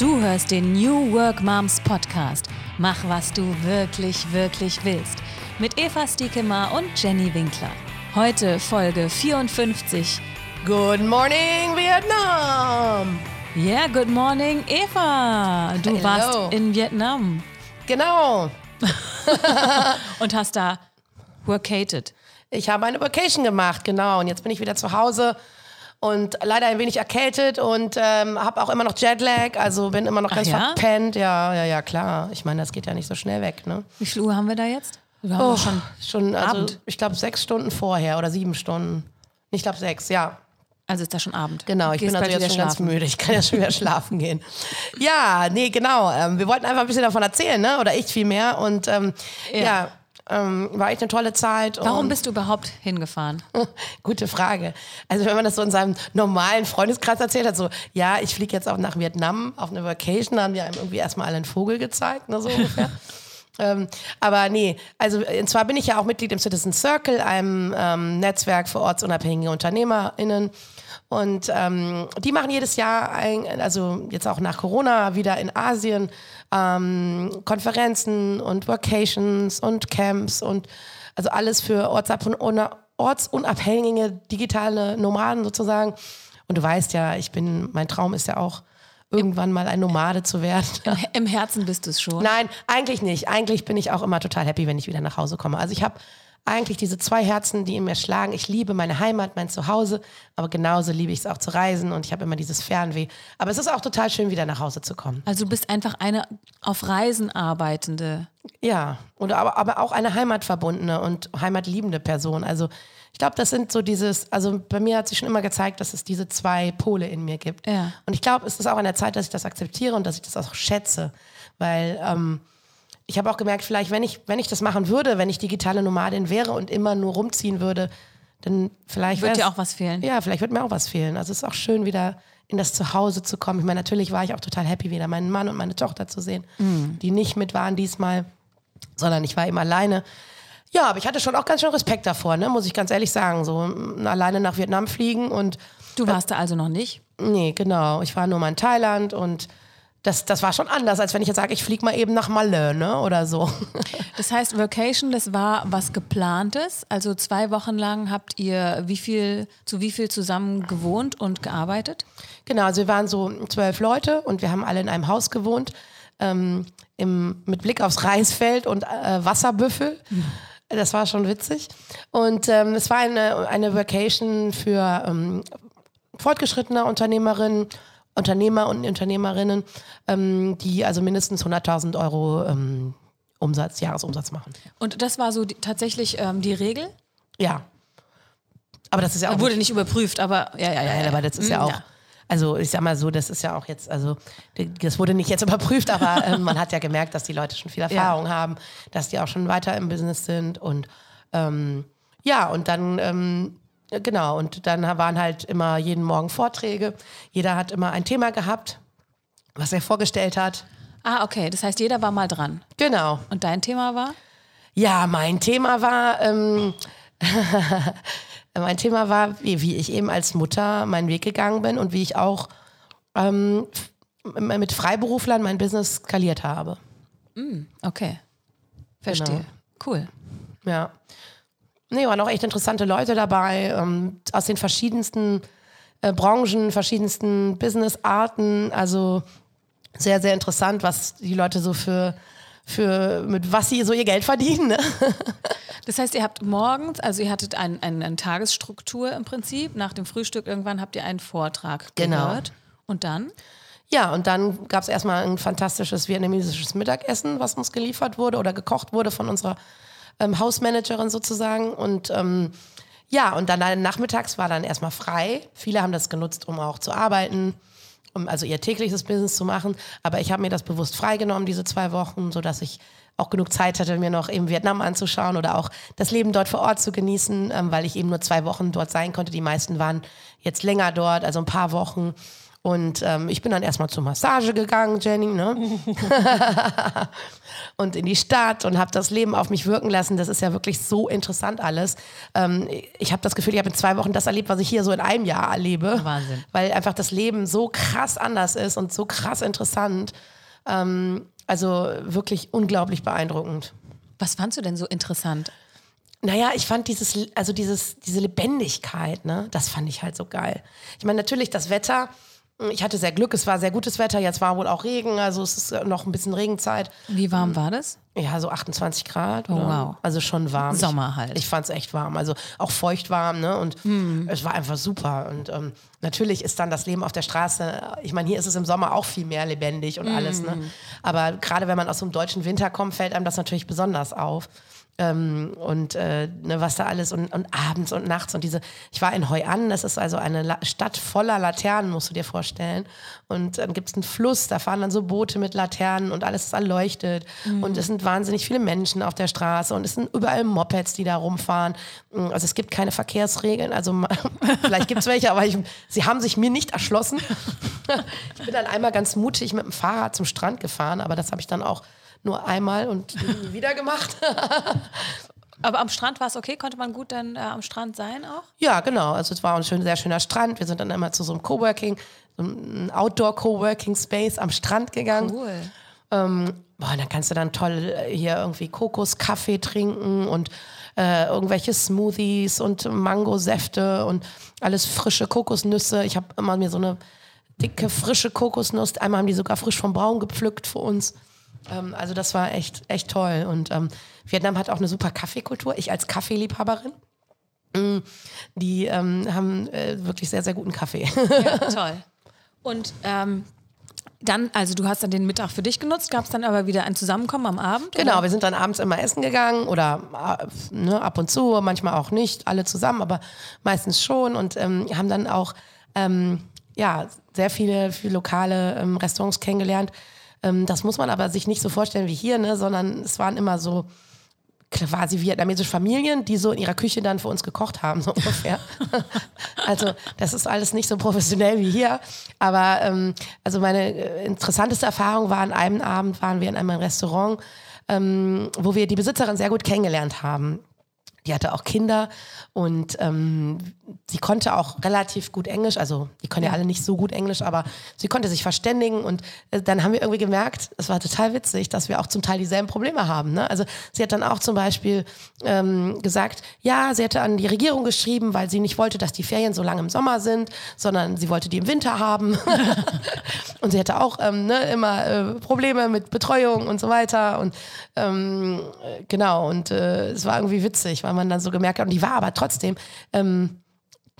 Du hörst den New Work Moms Podcast. Mach, was du wirklich, wirklich willst. Mit Eva Stiekemar und Jenny Winkler. Heute Folge 54. Good morning, Vietnam! Yeah, good morning, Eva. Du Hello. warst in Vietnam Genau. und hast da workated. Ich habe eine Vacation gemacht, genau. Und jetzt bin ich wieder zu Hause und leider ein wenig erkältet und ähm, habe auch immer noch Jetlag, also bin immer noch Ach ganz ja? verpennt. Ja, ja, ja, klar. Ich meine, das geht ja nicht so schnell weg, ne? Wie viel Uhr haben wir da jetzt? Wir haben Oh, schon. schon, also Abend. ich glaube sechs Stunden vorher oder sieben Stunden. Ich glaube sechs, ja. Also ist da schon Abend. Genau, ich Gehst bin also jetzt schon wieder ganz schlafen. müde. Ich kann ja schon wieder schlafen gehen. Ja, nee, genau. Ähm, wir wollten einfach ein bisschen davon erzählen, ne? Oder ich vielmehr. Und ähm, Ja. ja, ähm, war echt eine tolle Zeit. Warum bist du überhaupt hingefahren? Gute Frage. Also wenn man das so in seinem normalen Freundeskreis erzählt hat, so, ja, ich fliege jetzt auch nach Vietnam auf eine Vacation, da haben die einem irgendwie erstmal alle einen Vogel gezeigt, ne, so ungefähr. ähm, aber nee, also und zwar bin ich ja auch Mitglied im Citizen Circle, einem ähm, Netzwerk für ortsunabhängige UnternehmerInnen. Und ähm, die machen jedes Jahr, ein, also jetzt auch nach Corona, wieder in Asien ähm, Konferenzen und Vacations und Camps und also alles für ortsunabhängige digitale Nomaden sozusagen. Und du weißt ja, ich bin, mein Traum ist ja auch, irgendwann mal ein Nomade zu werden. Im Herzen bist du es schon. Nein, eigentlich nicht. Eigentlich bin ich auch immer total happy, wenn ich wieder nach Hause komme. Also ich habe eigentlich diese zwei Herzen, die in mir schlagen. Ich liebe meine Heimat, mein Zuhause, aber genauso liebe ich es auch zu reisen und ich habe immer dieses Fernweh. Aber es ist auch total schön, wieder nach Hause zu kommen. Also du bist einfach eine auf Reisen arbeitende. Ja, oder aber, aber auch eine heimatverbundene und heimatliebende Person. Also ich glaube, das sind so dieses, also bei mir hat sich schon immer gezeigt, dass es diese zwei Pole in mir gibt. Ja. Und ich glaube, es ist auch an der Zeit, dass ich das akzeptiere und dass ich das auch schätze. Weil ähm, ich habe auch gemerkt, vielleicht, wenn ich, wenn ich das machen würde, wenn ich digitale Nomadin wäre und immer nur rumziehen würde, dann vielleicht Wird dir auch was fehlen? Ja, vielleicht wird mir auch was fehlen. Also es ist auch schön, wieder in das Zuhause zu kommen. Ich meine, natürlich war ich auch total happy, wieder meinen Mann und meine Tochter zu sehen, Mhm. die nicht mit waren diesmal, sondern ich war eben alleine. Ja, aber ich hatte schon auch ganz schön Respekt davor, ne? muss ich ganz ehrlich sagen. So m, alleine nach Vietnam fliegen und Du warst da also noch nicht? nee, genau. Ich war nur mal in Thailand und das, das war schon anders, als wenn ich jetzt sage, ich fliege mal eben nach Malö ne? oder so. Das heißt, Vacation, das war was geplantes. Also zwei Wochen lang habt ihr wie viel, zu wie viel zusammen gewohnt und gearbeitet? Genau, also wir waren so zwölf Leute und wir haben alle in einem Haus gewohnt, ähm, im, mit Blick aufs Reisfeld und äh, Wasserbüffel. Das war schon witzig. Und ähm, es war eine, eine Vacation für ähm, fortgeschrittene Unternehmerinnen, Unternehmer und Unternehmerinnen, ähm, die also mindestens 100.000 Euro ähm, Umsatz, Jahresumsatz machen. Und das war so die, tatsächlich ähm, die Regel? Ja. Aber das ist ja auch Wurde nicht überprüft, aber ja, ja, ja. Ja, aber das ist ja Mm, auch, also ich sag mal so, das ist ja auch jetzt, also das wurde nicht jetzt überprüft, aber äh, man hat ja gemerkt, dass die Leute schon viel Erfahrung haben, dass die auch schon weiter im Business sind und ähm, ja, und dann, ähm, genau, und dann waren halt immer jeden Morgen Vorträge. Jeder hat immer ein Thema gehabt, was er vorgestellt hat. Ah, okay. Das heißt, jeder war mal dran. Genau. Und dein Thema war? Ja, mein Thema war, ähm, mein Thema war, wie, wie ich eben als Mutter meinen Weg gegangen bin und wie ich auch ähm, mit Freiberuflern mein Business skaliert habe. Okay. Verstehe. Genau. Cool. Ja. Nee, waren auch echt interessante Leute dabei, ähm, aus den verschiedensten äh, Branchen, verschiedensten Businessarten. Also sehr, sehr interessant, was die Leute so für, für mit was sie so ihr Geld verdienen. Ne? Das heißt, ihr habt morgens, also ihr hattet ein, ein, eine Tagesstruktur im Prinzip. Nach dem Frühstück irgendwann habt ihr einen Vortrag Genau. gehört. Und dann? Ja, und dann gab es erstmal ein fantastisches vietnamesisches Mittagessen, was uns geliefert wurde oder gekocht wurde von unserer ähm, Hausmanagerin sozusagen. Und ähm, ja, und dann nachmittags war dann erstmal frei. Viele haben das genutzt, um auch zu arbeiten, um also ihr tägliches Business zu machen. Aber ich habe mir das bewusst freigenommen, diese zwei Wochen, sodass ich auch genug Zeit hatte, mir noch eben Vietnam anzuschauen oder auch das Leben dort vor Ort zu genießen, ähm, weil ich eben nur zwei Wochen dort sein konnte. Die meisten waren jetzt länger dort, also ein paar Wochen. Und ähm, ich bin dann erstmal zur Massage gegangen, Jenny, ne? und in die Stadt und habe das Leben auf mich wirken lassen. Das ist ja wirklich so interessant alles. Ähm, ich habe das Gefühl, ich habe in zwei Wochen das erlebt, was ich hier so in einem Jahr erlebe. Wahnsinn. Weil einfach das Leben so krass anders ist und so krass interessant. Ähm, also wirklich unglaublich beeindruckend. Was fandst du denn so interessant? Naja, ich fand dieses, also dieses, diese Lebendigkeit, ne, das fand ich halt so geil. Ich meine, natürlich das Wetter. Ich hatte sehr Glück, es war sehr gutes Wetter, jetzt war wohl auch Regen, also es ist noch ein bisschen Regenzeit. Wie warm war das? Ja, so 28 Grad. Oh, wow. Also schon warm. Sommer ich, halt. Ich fand es echt warm. Also auch feucht warm, ne? Und es war einfach super. Und ähm, natürlich ist dann das Leben auf der Straße, ich meine, hier ist es im Sommer auch viel mehr lebendig und alles, ne? Aber gerade wenn man aus so einem deutschen Winter kommt, fällt einem das natürlich besonders auf. Ähm, und äh, ne, was da alles und, und abends und nachts und diese, ich war in Hoi An, das ist also eine La Stadt voller Laternen, musst du dir vorstellen. Und dann gibt es einen Fluss, da fahren dann so Boote mit Laternen und alles ist erleuchtet. Und es sind wahnsinnig viele Menschen auf der Straße und es sind überall Mopeds, die da rumfahren. Also es gibt keine Verkehrsregeln, also vielleicht gibt es welche, aber ich, sie haben sich mir nicht erschlossen. ich bin dann einmal ganz mutig mit dem Fahrrad zum Strand gefahren, aber das habe ich dann auch nur einmal und nie wieder gemacht. Aber am Strand war es okay? Konnte man gut dann äh, am Strand sein auch? Ja, genau. Also es war ein schön, sehr schöner Strand. Wir sind dann immer zu so einem Coworking, so einem Outdoor-Coworking Space am Strand gegangen. Cool. Ähm, boah, dann kannst du dann toll äh, hier irgendwie Kokoskaffee trinken und äh, irgendwelche Smoothies und Mangosäfte und alles frische Kokosnüsse. Ich habe immer mir so eine dicke, frische Kokosnuss. Einmal haben die sogar frisch vom Baum gepflückt für uns. Ähm, also das war echt, echt toll. Und ähm, Vietnam hat auch eine super Kaffeekultur. Ich als Kaffeeliebhaberin. mm, Die ähm, haben äh, wirklich sehr, sehr guten Kaffee. Ja, toll. Und ähm, dann, also du hast dann den Mittag für dich genutzt, gab es dann aber wieder ein Zusammenkommen am Abend? Genau, wir sind dann abends immer essen gegangen oder äh, ne, ab und zu, manchmal auch nicht, alle zusammen, aber meistens schon und ähm, haben dann auch ähm, ja, sehr viele, viele lokale ähm, Restaurants kennengelernt. Ähm, das muss man aber sich nicht so vorstellen wie hier, ne, sondern es waren immer so quasi vietnamesische Familien, die so in ihrer Küche dann für uns gekocht haben, so ungefähr. also das ist alles nicht so professionell wie hier. Aber ähm, also meine äh, interessanteste Erfahrung war an einem Abend, waren wir in einem Restaurant, ähm, wo wir die Besitzerin sehr gut kennengelernt haben. Die hatte auch Kinder und ähm, sie konnte auch relativ gut Englisch. Also die können ja alle nicht so gut Englisch, aber sie konnte sich verständigen. Und äh, dann haben wir irgendwie gemerkt, es war total witzig, dass wir auch zum Teil dieselben Probleme haben. Ne? Also sie hat dann auch zum Beispiel ähm, gesagt, ja, sie hätte an die Regierung geschrieben, weil sie nicht wollte, dass die Ferien so lange im Sommer sind, sondern sie wollte die im Winter haben. und sie hatte auch ähm, ne, immer äh, Probleme mit Betreuung und so weiter. Und ähm, äh, genau, und äh, es war irgendwie witzig, weil man dann so gemerkt hat, und die war aber trotzdem ähm,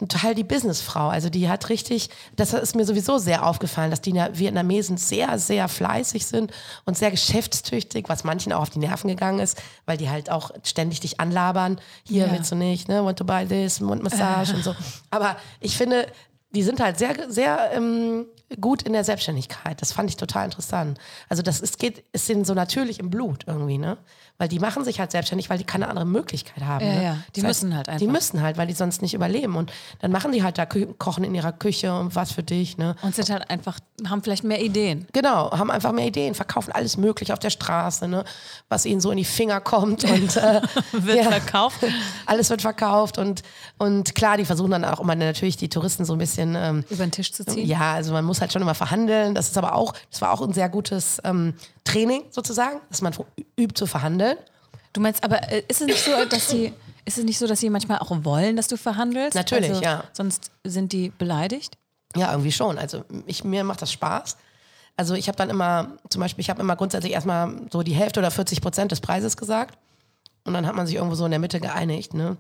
total die Businessfrau. Also die hat richtig, das ist mir sowieso sehr aufgefallen, dass die Vietnamesen sehr, sehr fleißig sind und sehr geschäftstüchtig, was manchen auch auf die Nerven gegangen ist, weil die halt auch ständig dich anlabern. Hier Ja. willst du nicht, ne? Want to buy this, Mundmassage und so. Aber ich finde, die sind halt sehr, sehr ähm, gut in der Selbstständigkeit. Das fand ich total interessant. Also das ist, geht, ist denen so natürlich im Blut irgendwie, ne? Weil die machen sich halt selbstständig, weil die keine andere Möglichkeit haben. Ja, ne? ja. Die Das heißt, müssen halt Die einfach. müssen halt, weil die sonst nicht überleben. Und dann machen die halt da Kü kochen in ihrer Küche und was für dich, ne? Und sind halt einfach, haben vielleicht mehr Ideen. Genau, haben einfach mehr Ideen, verkaufen alles mögliche auf der Straße, ne? was ihnen so in die Finger kommt und äh, Wird verkauft. Alles wird verkauft und, und klar, die versuchen dann auch immer natürlich die Touristen so ein bisschen ähm, Über den Tisch zu ziehen. ja, also man muss halt schon immer verhandeln. Das ist aber auch, das war auch ein sehr gutes ähm, Training sozusagen, dass man übt zu verhandeln. Du meinst, aber äh, ist es nicht so, dass sie, ist es nicht so, dass sie manchmal auch wollen, dass du verhandelst? Natürlich, also, ja. Sonst sind die beleidigt? Ja, irgendwie schon. Also ich, mir macht das Spaß. Also ich habe dann immer, zum Beispiel, ich habe immer grundsätzlich erstmal so die Hälfte oder 40 Prozent des Preises gesagt. Und dann hat man sich irgendwo so in der Mitte geeinigt. Ne?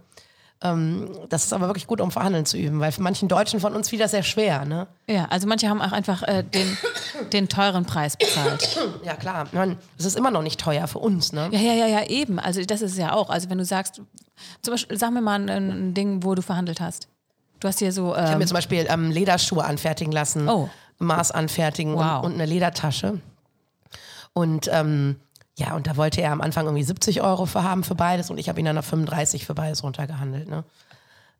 Ähm, das ist aber wirklich gut, um Verhandeln zu üben, weil für manchen Deutschen von uns das sehr schwer. Ne? Ja, also manche haben auch einfach äh, den, den teuren Preis bezahlt. Ja, klar. Man, es ist immer noch nicht teuer für uns. Ne? Ja, ja, ja, ja, eben. Also das ist es ja auch. Also wenn du sagst, zum Beispiel, sag mir mal ein, ein Ding, wo du verhandelt hast. Du hast hier so, Ich habe ähm, mir zum Beispiel ähm, Lederschuhe anfertigen lassen, Oh. Maß anfertigen Wow. und, und eine Ledertasche. Und ähm, ja, und da wollte er am Anfang irgendwie 70 Euro für haben für beides und ich habe ihn dann auf 35 für beides runtergehandelt. Ne?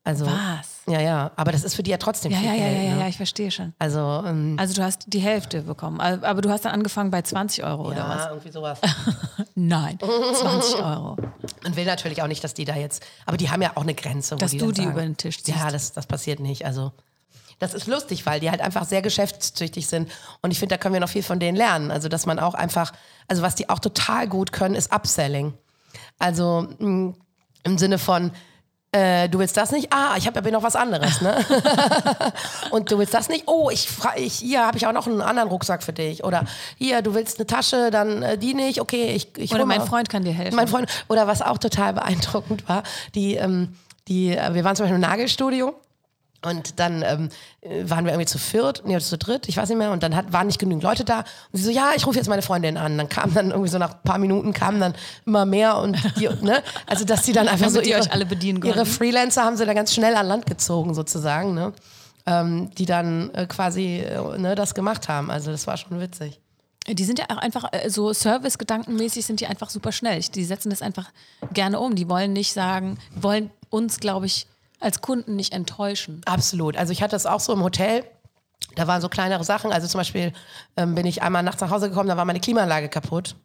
Also, Was? Ja, ja, aber das ist für die ja trotzdem Ja, viel ja, ja, Geld. ja, ja, ne? ja, ich verstehe schon. Also, ähm, Also du hast die Hälfte bekommen, aber du hast dann angefangen bei 20 Euro oder was? ja, irgendwie sowas. Nein, 20 Euro. Man will natürlich auch nicht, dass die da jetzt, aber die haben ja auch eine Grenze, Dass die du die sagen, über den Tisch ziehst. Ja, das, das passiert nicht. Also das ist lustig, weil die halt einfach sehr geschäftstüchtig sind. Und ich finde, da können wir noch viel von denen lernen. Also, dass man auch einfach, also was die auch total gut können, ist Upselling. Also mh, im Sinne von, äh, du willst das nicht? Ah, ich habe aber noch was anderes, ne? und du willst das nicht? Oh, ich, ich hier habe ich auch noch einen anderen Rucksack für dich. Oder hier, du willst eine Tasche, dann äh, die nicht. Okay, ich, ich Oder mein Freund kann dir helfen. mein Freund, oder was auch total beeindruckend war, die, ähm, die, äh, wir waren zum Beispiel im Nagelstudio und dann ähm, äh, waren wir irgendwie zu viert, nee, zu dritt, ich weiß nicht mehr, und dann hat, waren nicht genügend Leute da. Und sie so, ja, ich rufe jetzt meine Freundin an. Dann kam dann irgendwie so nach ein paar Minuten kamen dann immer mehr und die, ne, also dass die dann einfach so ihre, euch alle bedienen ihre konnten. Freelancer haben sie da ganz schnell an Land gezogen sozusagen, ne, ähm, die dann äh, quasi äh, ne, das gemacht haben. Also das war schon witzig. Die sind ja auch einfach äh, so Service-gedankenmäßig sind die einfach super schnell. Die setzen das einfach gerne um. Die wollen nicht sagen, wollen uns, glaube ich, als Kunden nicht enttäuschen. Absolut. Also ich hatte das auch so im Hotel. Da waren so kleinere Sachen. Also zum Beispiel ähm, bin ich einmal nachts nach Hause gekommen, da war meine Klimaanlage kaputt.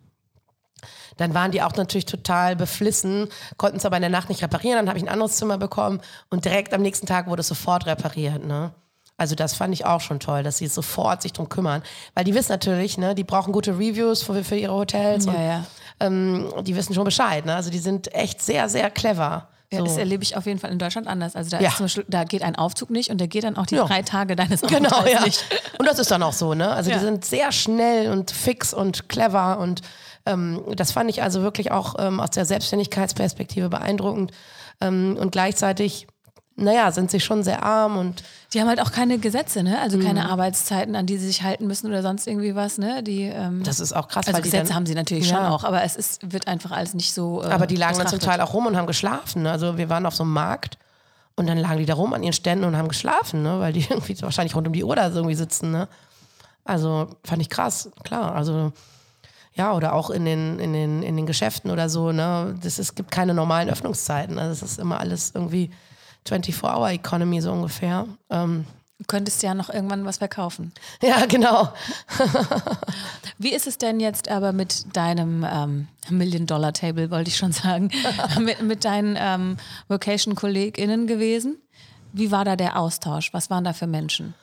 Dann waren die auch natürlich total beflissen, konnten es aber in der Nacht nicht reparieren. Dann habe ich ein anderes Zimmer bekommen und direkt am nächsten Tag wurde es sofort repariert. Ne? Also das fand ich auch schon toll, dass sie sofort sich drum kümmern. Weil die wissen natürlich, ne, die brauchen gute Reviews für, für ihre Hotels. und, ja. Ähm, die wissen schon Bescheid. Ne? Also die sind echt sehr, sehr clever. Ja, So. Das erlebe ich auf jeden Fall in Deutschland anders. Also da, Ja. Beispiel, da geht ein Aufzug nicht und der geht dann auch die Ja. drei Tage deines Genau, Aufenthalts ja. nicht. Und das ist dann auch so, ne? Also die sind sehr schnell und fix und clever und ähm, das fand ich also wirklich auch ähm, aus der Selbstständigkeitsperspektive beeindruckend ähm, und gleichzeitig, naja, sind sie schon sehr arm und Die haben halt auch keine Gesetze, ne? Also keine Mhm. Arbeitszeiten, an die sie sich halten müssen oder sonst irgendwie was, ne? Die, ähm, das ist auch krass, also Gesetze dann, haben sie natürlich Ja. schon auch, aber es ist, wird einfach alles nicht so. Äh, aber die lagen dann zum. Teil auch rum und haben geschlafen. Ne? Also wir waren auf so einem Markt und dann lagen die da rum an ihren Ständen und haben geschlafen, ne? weil die irgendwie wahrscheinlich rund um die Uhr da so irgendwie sitzen. Ne? Also fand ich krass, klar. Also ja, oder auch in den, in den, in den Geschäften oder so, ne? Das, es gibt keine normalen Öffnungszeiten. Also es ist immer alles irgendwie 24-Hour-Economy so ungefähr. Ähm, Du könntest ja noch irgendwann was verkaufen. ja, genau. Wie ist es denn jetzt aber mit deinem ähm, Million-Dollar-Table, wollte ich schon sagen, mit, mit deinen ähm, Vocation-KollegInnen gewesen? Wie war da der Austausch? Was waren da für Menschen?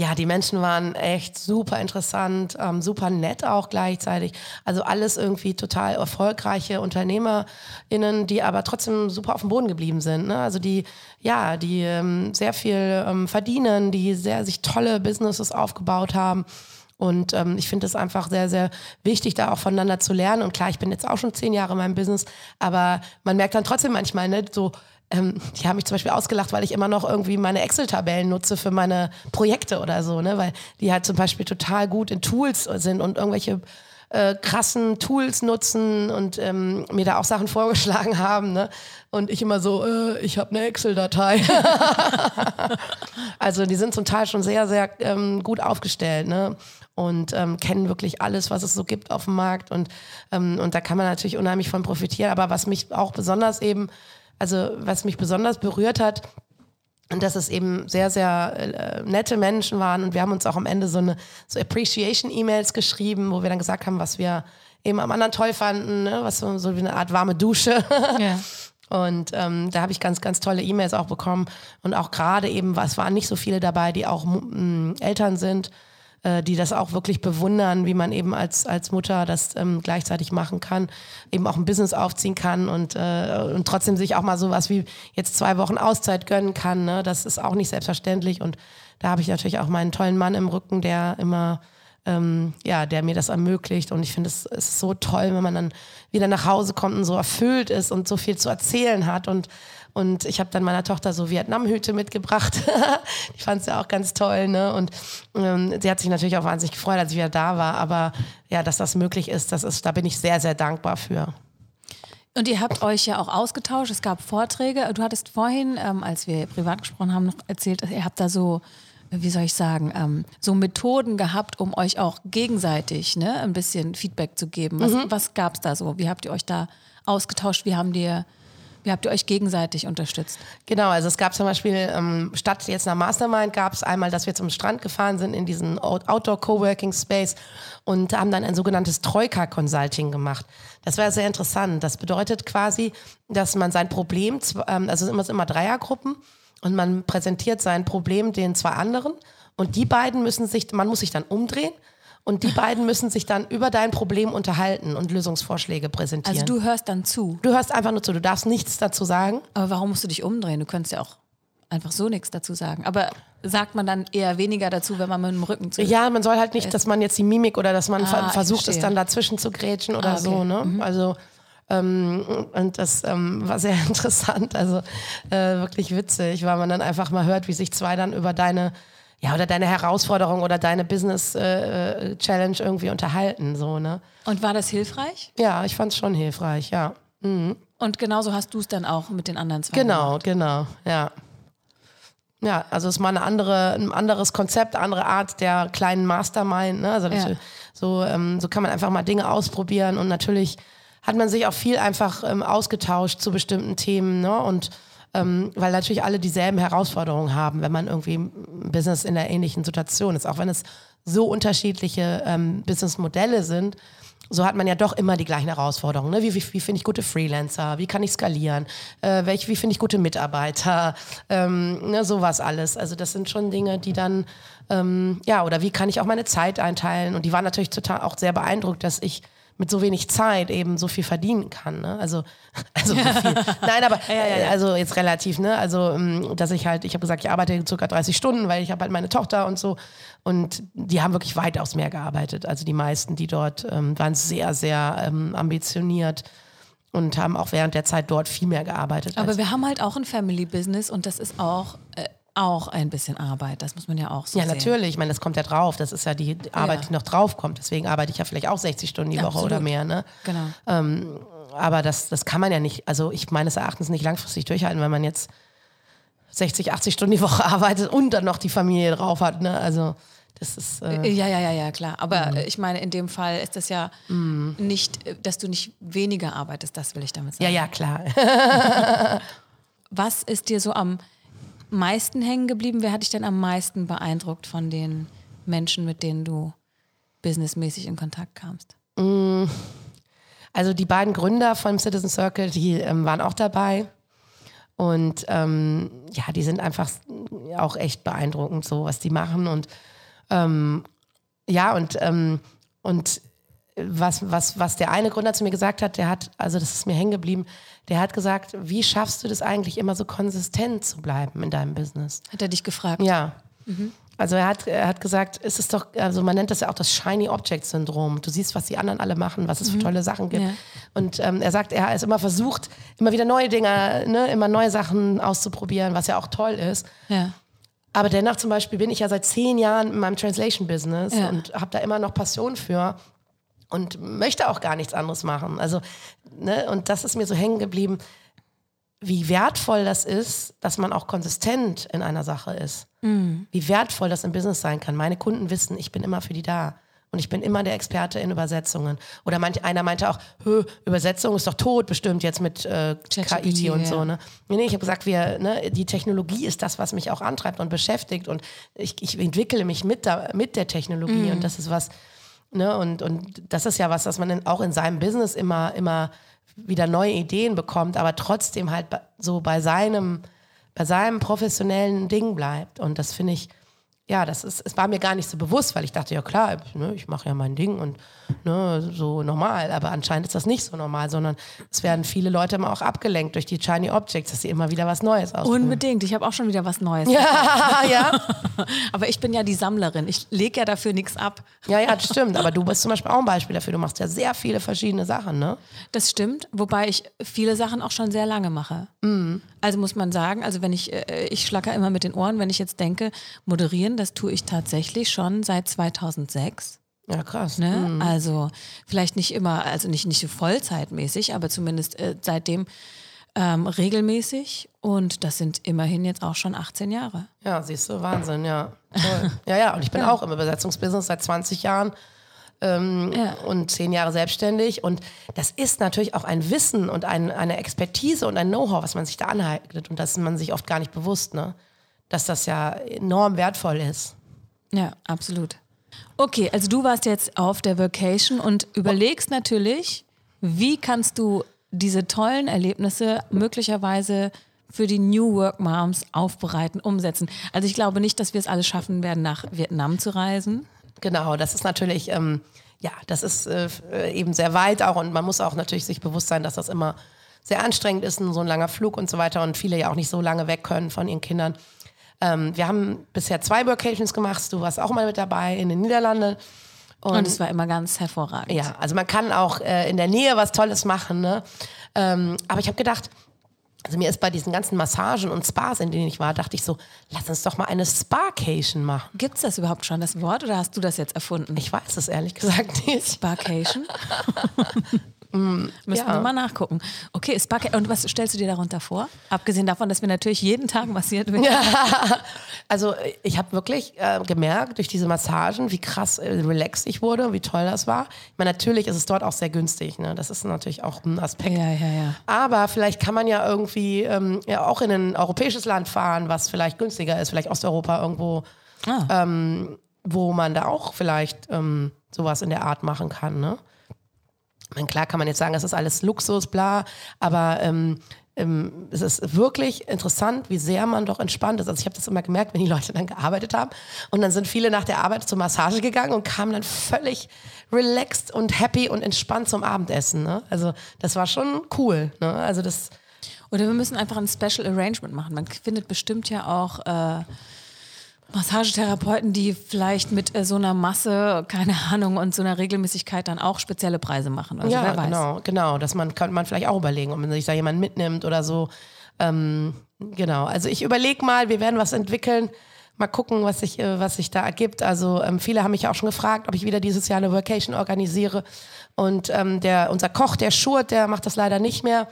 Ja, die Menschen waren echt super interessant, ähm, super nett auch gleichzeitig. Also alles irgendwie total erfolgreiche UnternehmerInnen, die aber trotzdem super auf dem Boden geblieben sind. Ne? Also die, ja, die ähm, sehr viel ähm, verdienen, die sehr sich tolle Businesses aufgebaut haben. Und ähm, ich finde es einfach sehr, sehr wichtig, da auch voneinander zu lernen. Und klar, ich bin jetzt auch schon zehn Jahre in meinem Business, aber man merkt dann trotzdem manchmal, ne, so, ähm, die haben mich zum Beispiel ausgelacht, weil ich immer noch irgendwie meine Excel-Tabellen nutze für meine Projekte oder so, ne? Weil die halt zum Beispiel total gut in Tools sind und irgendwelche äh, krassen Tools nutzen und ähm, mir da auch Sachen vorgeschlagen haben, ne? Und ich immer so, äh, ich habe eine Excel-Datei. also die sind zum Teil schon sehr, sehr ähm, gut aufgestellt, ne? Und ähm, kennen wirklich alles, was es so gibt auf dem Markt. Und, ähm, und da kann man natürlich unheimlich von profitieren. Aber was mich auch besonders eben, also was mich besonders berührt hat, und dass es eben sehr, sehr äh, nette Menschen waren. Und wir haben uns auch am Ende so eine so Appreciation-E-Mails geschrieben, wo wir dann gesagt haben, was wir eben am anderen toll fanden, ne? was so, so wie eine Art warme Dusche. Ja. Und ähm, da habe ich ganz, ganz tolle E-Mails auch bekommen. Und auch gerade eben, es waren nicht so viele dabei, die auch m, Eltern sind, äh, die das auch wirklich bewundern, wie man eben als, als Mutter das ähm, gleichzeitig machen kann, eben auch ein Business aufziehen kann und, äh, und trotzdem sich auch mal sowas wie jetzt zwei Wochen Auszeit gönnen kann. Ne? Das ist auch nicht selbstverständlich. Und da habe ich natürlich auch meinen tollen Mann im Rücken, der immer ähm, ja, der mir das ermöglicht. Und ich finde, es ist so toll, wenn man dann wieder nach Hause kommt und so erfüllt ist und so viel zu erzählen hat. Und, und ich habe dann meiner Tochter so Vietnamhüte mitgebracht. ich fand es ja auch ganz toll. Ne? Und ähm, sie hat sich natürlich auch wahnsinnig gefreut, als ich wieder da war. Aber ja, dass das möglich ist, das ist, da bin ich sehr, sehr dankbar für. Und ihr habt euch ja auch ausgetauscht, es gab Vorträge. Du hattest vorhin, ähm, als wir privat gesprochen haben, noch erzählt, ihr habt da so, wie soll ich sagen, ähm, so Methoden gehabt, um euch auch gegenseitig ne, ein bisschen Feedback zu geben. Was, was gab es da so? Wie habt ihr euch da ausgetauscht? Wie haben dir Wie habt ihr euch gegenseitig unterstützt? Genau, also es gab zum Beispiel, ähm, statt jetzt einer Mastermind, gab es einmal, dass wir zum Strand gefahren sind in diesen Outdoor Coworking Space und haben dann ein sogenanntes Troika-Consulting gemacht. Das war sehr interessant. Das bedeutet quasi, dass man sein Problem, ähm, also es sind immer Dreiergruppen und man präsentiert sein Problem den zwei anderen und die beiden müssen sich, man muss sich dann umdrehen und die beiden müssen sich dann über dein Problem unterhalten und Lösungsvorschläge präsentieren. Also du hörst dann zu. Du hörst einfach nur zu, du darfst nichts dazu sagen. Aber warum musst du dich umdrehen? Du könntest ja auch einfach so nichts dazu sagen. Aber sagt man dann eher weniger dazu, wenn man mit dem Rücken zu Ja, man soll halt nicht, dass man jetzt die Mimik oder dass man ah, versucht, es dann dazwischen zu grätschen oder ah, okay. so. Ne? Mhm. Also ähm, und das ähm, war sehr interessant, also äh, wirklich witzig, weil man dann einfach mal hört, wie sich zwei dann über deine ja, oder deine Herausforderung oder deine Business äh, Challenge irgendwie unterhalten. So, ne? Und war das hilfreich? Ja, ich fand es schon hilfreich, ja. Mhm. Und genauso hast du es dann auch mit den anderen zwei. Genau, gemacht. genau, ja. Ja, also es ist mal eine andere, ein anderes Konzept, andere Art der kleinen Mastermind. Ne? Also ja. so, ähm, so kann man einfach mal Dinge ausprobieren und natürlich hat man sich auch viel einfach ähm, ausgetauscht zu bestimmten Themen. Ne? Und ähm, weil natürlich alle dieselben Herausforderungen haben, wenn man irgendwie ein Business in einer ähnlichen Situation ist. Auch wenn es so unterschiedliche ähm, Businessmodelle sind, so hat man ja doch immer die gleichen Herausforderungen. Ne? Wie, wie, wie finde ich gute Freelancer? Wie kann ich skalieren? Äh, welch, wie finde ich gute Mitarbeiter? Ähm, ne, sowas alles. Also das sind schon Dinge, die dann, ähm, ja, oder wie kann ich auch meine Zeit einteilen? Und die waren natürlich total auch sehr beeindruckt, dass ich mit so wenig Zeit eben so viel verdienen kann. Ne? Also, also so viel. Nein, aber ja, ja, ja. also jetzt relativ, ne? Also, ähm, dass ich halt, ich habe gesagt, ich arbeite circa 30 Stunden, weil ich habe halt meine Tochter und so. Und die haben wirklich weitaus mehr gearbeitet. Also die meisten, die dort ähm, waren sehr, sehr ähm, ambitioniert und haben auch während der Zeit dort viel mehr gearbeitet. Aber wir haben halt auch ein Family Business und das ist auch äh, auch ein bisschen Arbeit, das muss man ja auch so Ja, sehen. natürlich, ich meine, das kommt ja drauf, das ist ja die Arbeit, ja. die noch drauf kommt. Deswegen arbeite ich ja vielleicht auch 60 Stunden die ja, Woche absolut. oder mehr. Ne? Genau. Ähm, aber das, das kann man ja nicht, also ich meines Erachtens nicht langfristig durchhalten, wenn man jetzt 60, 80 Stunden die Woche arbeitet und dann noch die Familie drauf hat. Ne? Also das ist. Äh ja, ja, ja, ja, klar. Aber mhm. ich meine, in dem Fall ist das ja mhm. nicht, dass du nicht weniger arbeitest, das will ich damit sagen. Ja, ja, klar. Was ist dir so am meisten hängen geblieben? Wer hat dich denn am meisten beeindruckt von den Menschen, mit denen du businessmäßig in Kontakt kamst? Mm, also die beiden Gründer vom Citizen Circle, die ähm, waren auch dabei. Und ähm, ja, die sind einfach auch echt beeindruckend, so was die machen. Und ähm, ja, und, ähm, und was, was, was der eine Gründer zu mir gesagt hat, der hat, also das ist mir hängen geblieben, der hat gesagt, wie schaffst du das eigentlich immer so konsistent zu bleiben in deinem Business? Hat er dich gefragt? Ja. Mhm. Also er hat, er hat gesagt, es ist doch, also man nennt das ja auch das Shiny Object Syndrom. Du siehst, was die anderen alle machen, was es für mhm. tolle Sachen gibt. Ja. Und ähm, er sagt, er ist immer versucht, immer wieder neue Dinge, ne, immer neue Sachen auszuprobieren, was ja auch toll ist. Ja. Aber dennoch zum Beispiel bin ich ja seit zehn Jahren in meinem Translation-Business ja. und habe da immer noch Passion für und möchte auch gar nichts anderes machen. Also, ne, und das ist mir so hängen geblieben, wie wertvoll das ist, dass man auch konsistent in einer Sache ist. Mhm. Wie wertvoll das im Business sein kann. Meine Kunden wissen, ich bin immer für die da. Und ich bin immer der Experte in Übersetzungen. Oder manch, einer meinte auch, Übersetzung ist doch tot, bestimmt jetzt mit äh, KI und ja. so. Ne? Nee, nee ich habe gesagt, wir, ne, die Technologie ist das, was mich auch antreibt und beschäftigt. Und ich, ich entwickle mich mit, da, mit der Technologie. Mhm. Und das ist was, Ne? Und, und das ist ja was, dass man auch in seinem Business immer, immer wieder neue Ideen bekommt, aber trotzdem halt so bei seinem, bei seinem professionellen Ding bleibt. Und das finde ich, ja, das ist, es war mir gar nicht so bewusst, weil ich dachte, ja klar, ne, ich mache ja mein Ding und ne, so normal. Aber anscheinend ist das nicht so normal, sondern es werden viele Leute immer auch abgelenkt durch die Shiny Objects, dass sie immer wieder was Neues ausprobieren. Unbedingt, ich habe auch schon wieder was Neues. Ja, ja. aber ich bin ja die Sammlerin, ich lege ja dafür nichts ab. Ja, ja, das stimmt. Aber du bist zum Beispiel auch ein Beispiel dafür. Du machst ja sehr viele verschiedene Sachen, ne? Das stimmt, wobei ich viele Sachen auch schon sehr lange mache. Mhm. Also muss man sagen, also wenn ich, äh, ich schlacker immer mit den Ohren, wenn ich jetzt denke, moderieren, das tue ich tatsächlich schon seit 2006. Ja, krass. Ne? Mhm. Also vielleicht nicht immer, also nicht, nicht so vollzeitmäßig, aber zumindest äh, seitdem ähm, regelmäßig. Und das sind immerhin jetzt auch schon 18 Jahre. Ja, siehst du, Wahnsinn, ja. Toll. ja, ja, und ich bin ja. auch im Übersetzungsbusiness seit 20 Jahren ähm, ja. und zehn Jahre selbstständig. Und das ist natürlich auch ein Wissen und ein, eine Expertise und ein Know-how, was man sich da aneignet. Und das ist man sich oft gar nicht bewusst, ne? dass das ja enorm wertvoll ist. Ja, absolut. Okay, also du warst jetzt auf der Vacation und überlegst natürlich, wie kannst du diese tollen Erlebnisse möglicherweise für die New Work Moms aufbereiten, umsetzen. Also ich glaube nicht, dass wir es alles schaffen werden, nach Vietnam zu reisen. Genau, das ist natürlich, ähm, ja, das ist äh, eben sehr weit auch und man muss auch natürlich sich bewusst sein, dass das immer sehr anstrengend ist, so ein langer Flug und so weiter und viele ja auch nicht so lange weg können von ihren Kindern. Ähm, wir haben bisher zwei Workations gemacht, du warst auch mal mit dabei in den Niederlanden. Und, es war immer ganz hervorragend. Ja, also man kann auch äh, in der Nähe was Tolles machen. Ne? Ähm, aber ich habe gedacht, also mir ist bei diesen ganzen Massagen und Spas, in denen ich war, dachte ich so, lass uns doch mal eine Sparcation machen. Gibt es das überhaupt schon, das Wort, oder hast du das jetzt erfunden? Ich weiß es ehrlich gesagt nicht. Sparcation? Mm, Müssen ja. wir mal nachgucken. Okay, Spa und was stellst du dir darunter vor? Abgesehen davon, dass wir natürlich jeden Tag massiert werden. Ja. Also ich habe wirklich äh, gemerkt durch diese Massagen, wie krass äh, relaxed ich wurde, wie toll das war. Ich meine, natürlich ist es dort auch sehr günstig. Ne? Das ist natürlich auch ein Aspekt. Ja, ja, ja. Aber vielleicht kann man ja irgendwie ähm, ja, auch in ein europäisches Land fahren, was vielleicht günstiger ist, vielleicht Osteuropa irgendwo, ah. ähm, wo man da auch vielleicht ähm, sowas in der Art machen kann. Ne? Meine, klar kann man jetzt sagen, das ist alles Luxus, bla, aber ähm, ähm, es ist wirklich interessant, wie sehr man doch entspannt ist. Also ich habe das immer gemerkt, wenn die Leute dann gearbeitet haben und dann sind viele nach der Arbeit zur Massage gegangen und kamen dann völlig relaxed und happy und entspannt zum Abendessen. Ne? Also das war schon cool. Ne? Also das oder wir müssen einfach ein Special Arrangement machen. Man findet bestimmt ja auch äh Massagetherapeuten, die vielleicht mit äh, so einer Masse, keine Ahnung, und so einer Regelmäßigkeit dann auch spezielle Preise machen. Also ja, genau, genau. Das man, könnte man vielleicht auch überlegen, ob man sich da jemand mitnimmt oder so. Ähm, genau. Also ich überlege mal, wir werden was entwickeln. Mal gucken, was sich, äh, was sich da ergibt. Also ähm, viele haben mich auch schon gefragt, ob ich wieder dieses Jahr eine Vacation organisiere. Und ähm, der, unser Koch, der Schurt, der macht das leider nicht mehr.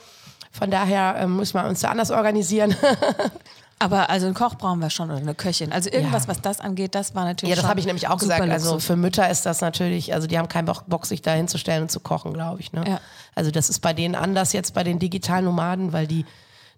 Von daher ähm, müssen wir uns da anders organisieren. Aber also einen Koch brauchen wir schon oder eine Köchin. Also irgendwas, ja. was das angeht, das war natürlich. Ja, das habe ich nämlich auch gesagt. Also für Mütter ist das natürlich, also die haben keinen Bock, sich da hinzustellen und zu kochen, glaube ich. Ne? Ja. Also das ist bei denen anders jetzt bei den digitalen Nomaden, weil die,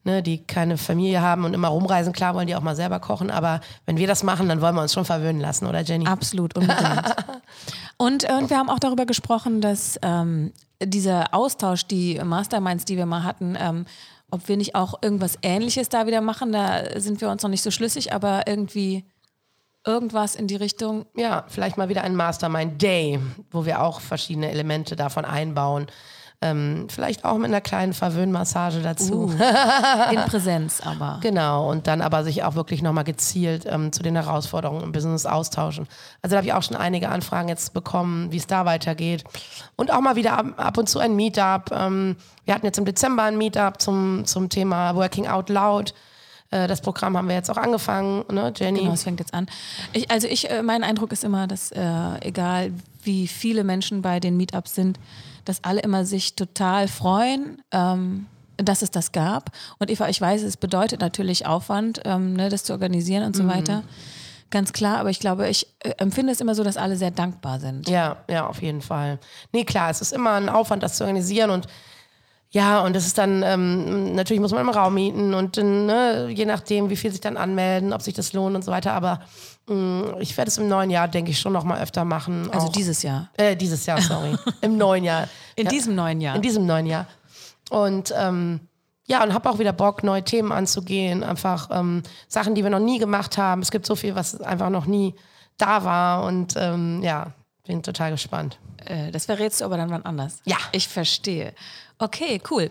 ne, die keine Familie haben und immer rumreisen. Klar wollen die auch mal selber kochen, aber wenn wir das machen, dann wollen wir uns schon verwöhnen lassen, oder Jenny? Absolut, unbedingt. und, äh, und wir haben auch darüber gesprochen, dass ähm, dieser Austausch, die Masterminds, die wir mal hatten, ähm, ob wir nicht auch irgendwas Ähnliches da wieder machen, da sind wir uns noch nicht so schlüssig, aber irgendwie irgendwas in die Richtung. Ja, vielleicht mal wieder ein Mastermind Day, wo wir auch verschiedene Elemente davon einbauen. Ähm, vielleicht auch mit einer kleinen Verwöhnmassage dazu. Uh, in Präsenz aber. Genau, und dann aber sich auch wirklich nochmal gezielt ähm, zu den Herausforderungen im Business austauschen. Also da habe ich auch schon einige Anfragen jetzt bekommen, wie es da weitergeht. Und auch mal wieder ab, ab und zu ein Meetup. Ähm, wir hatten jetzt im Dezember ein Meetup zum, zum Thema Working Out Loud. Äh, das Programm haben wir jetzt auch angefangen, ne, Jenny? Genau, es fängt jetzt an. Ich, also ich, äh, mein Eindruck ist immer, dass äh, egal wie viele Menschen bei den Meetups sind, dass alle immer sich total freuen, ähm, dass es das gab. Und Eva, ich weiß, es bedeutet natürlich Aufwand, ähm, ne, das zu organisieren und so mhm. weiter. Ganz klar, aber ich glaube, ich äh, empfinde es immer so, dass alle sehr dankbar sind. Ja, ja, auf jeden Fall. Nee, klar, es ist immer ein Aufwand, das zu organisieren und ja, und das ist dann, ähm, natürlich muss man einen Raum mieten und ne, je nachdem, wie viel sich dann anmelden, ob sich das lohnt und so weiter. Aber ich werde es im neuen Jahr, denke ich, schon noch mal öfter machen. Also auch. dieses Jahr? Äh, dieses Jahr, sorry. Im neuen Jahr. In ja. diesem neuen Jahr? In diesem neuen Jahr. Und ähm, ja, und habe auch wieder Bock, neue Themen anzugehen. Einfach ähm, Sachen, die wir noch nie gemacht haben. Es gibt so viel, was einfach noch nie da war. Und ähm, ja, bin total gespannt. Äh, das verrätst du aber dann wann anders. Ja. Ich verstehe. Okay, cool.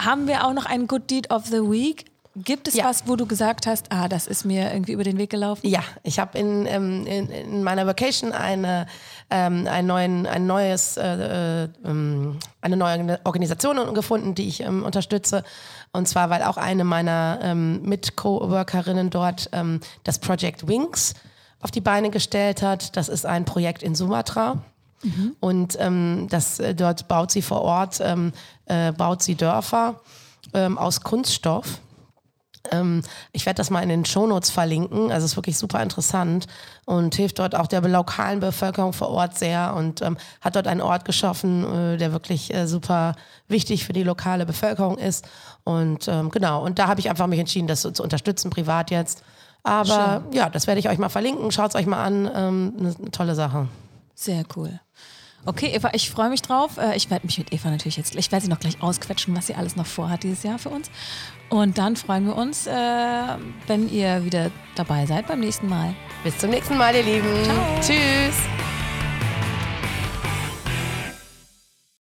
Haben wir auch noch ein Good Deed of the Week? Gibt es ja. was, wo du gesagt hast, ah, das ist mir irgendwie über den Weg gelaufen? Ja, ich habe in, ähm, in, in, meiner Vacation eine, ähm, ein, neuen, ein neues, äh, äh, ähm, eine neue Organisation gefunden, die ich ähm, unterstütze. Und zwar, weil auch eine meiner ähm, Mit-Coworkerinnen dort ähm, das Project Wings auf die Beine gestellt hat. Das ist ein Projekt in Sumatra. Mhm. Und ähm, das, äh, dort baut sie vor Ort, äh, baut sie Dörfer aus Kunststoff. Ähm, ich werde das mal in den Shownotes verlinken. Also es ist wirklich super interessant und hilft dort auch der lokalen Bevölkerung vor Ort sehr und ähm, hat dort einen Ort geschaffen, äh, der wirklich äh, super wichtig für die lokale Bevölkerung ist. Und ähm, genau, und da habe ich einfach mich entschieden, das so zu unterstützen, privat jetzt. Aber Schön. ja, das werde ich euch mal verlinken. Schaut es euch mal an. Ähm, eine, eine tolle Sache. Sehr cool. Okay, Eva, ich freue mich drauf. Äh, ich werde mich mit Eva natürlich jetzt, ich werde sie noch gleich ausquetschen, was sie alles noch vorhat dieses Jahr für uns. Und dann freuen wir uns, äh, wenn ihr wieder dabei seid beim nächsten Mal. Bis zum nächsten Mal, ihr Lieben. Ciao. Tschüss.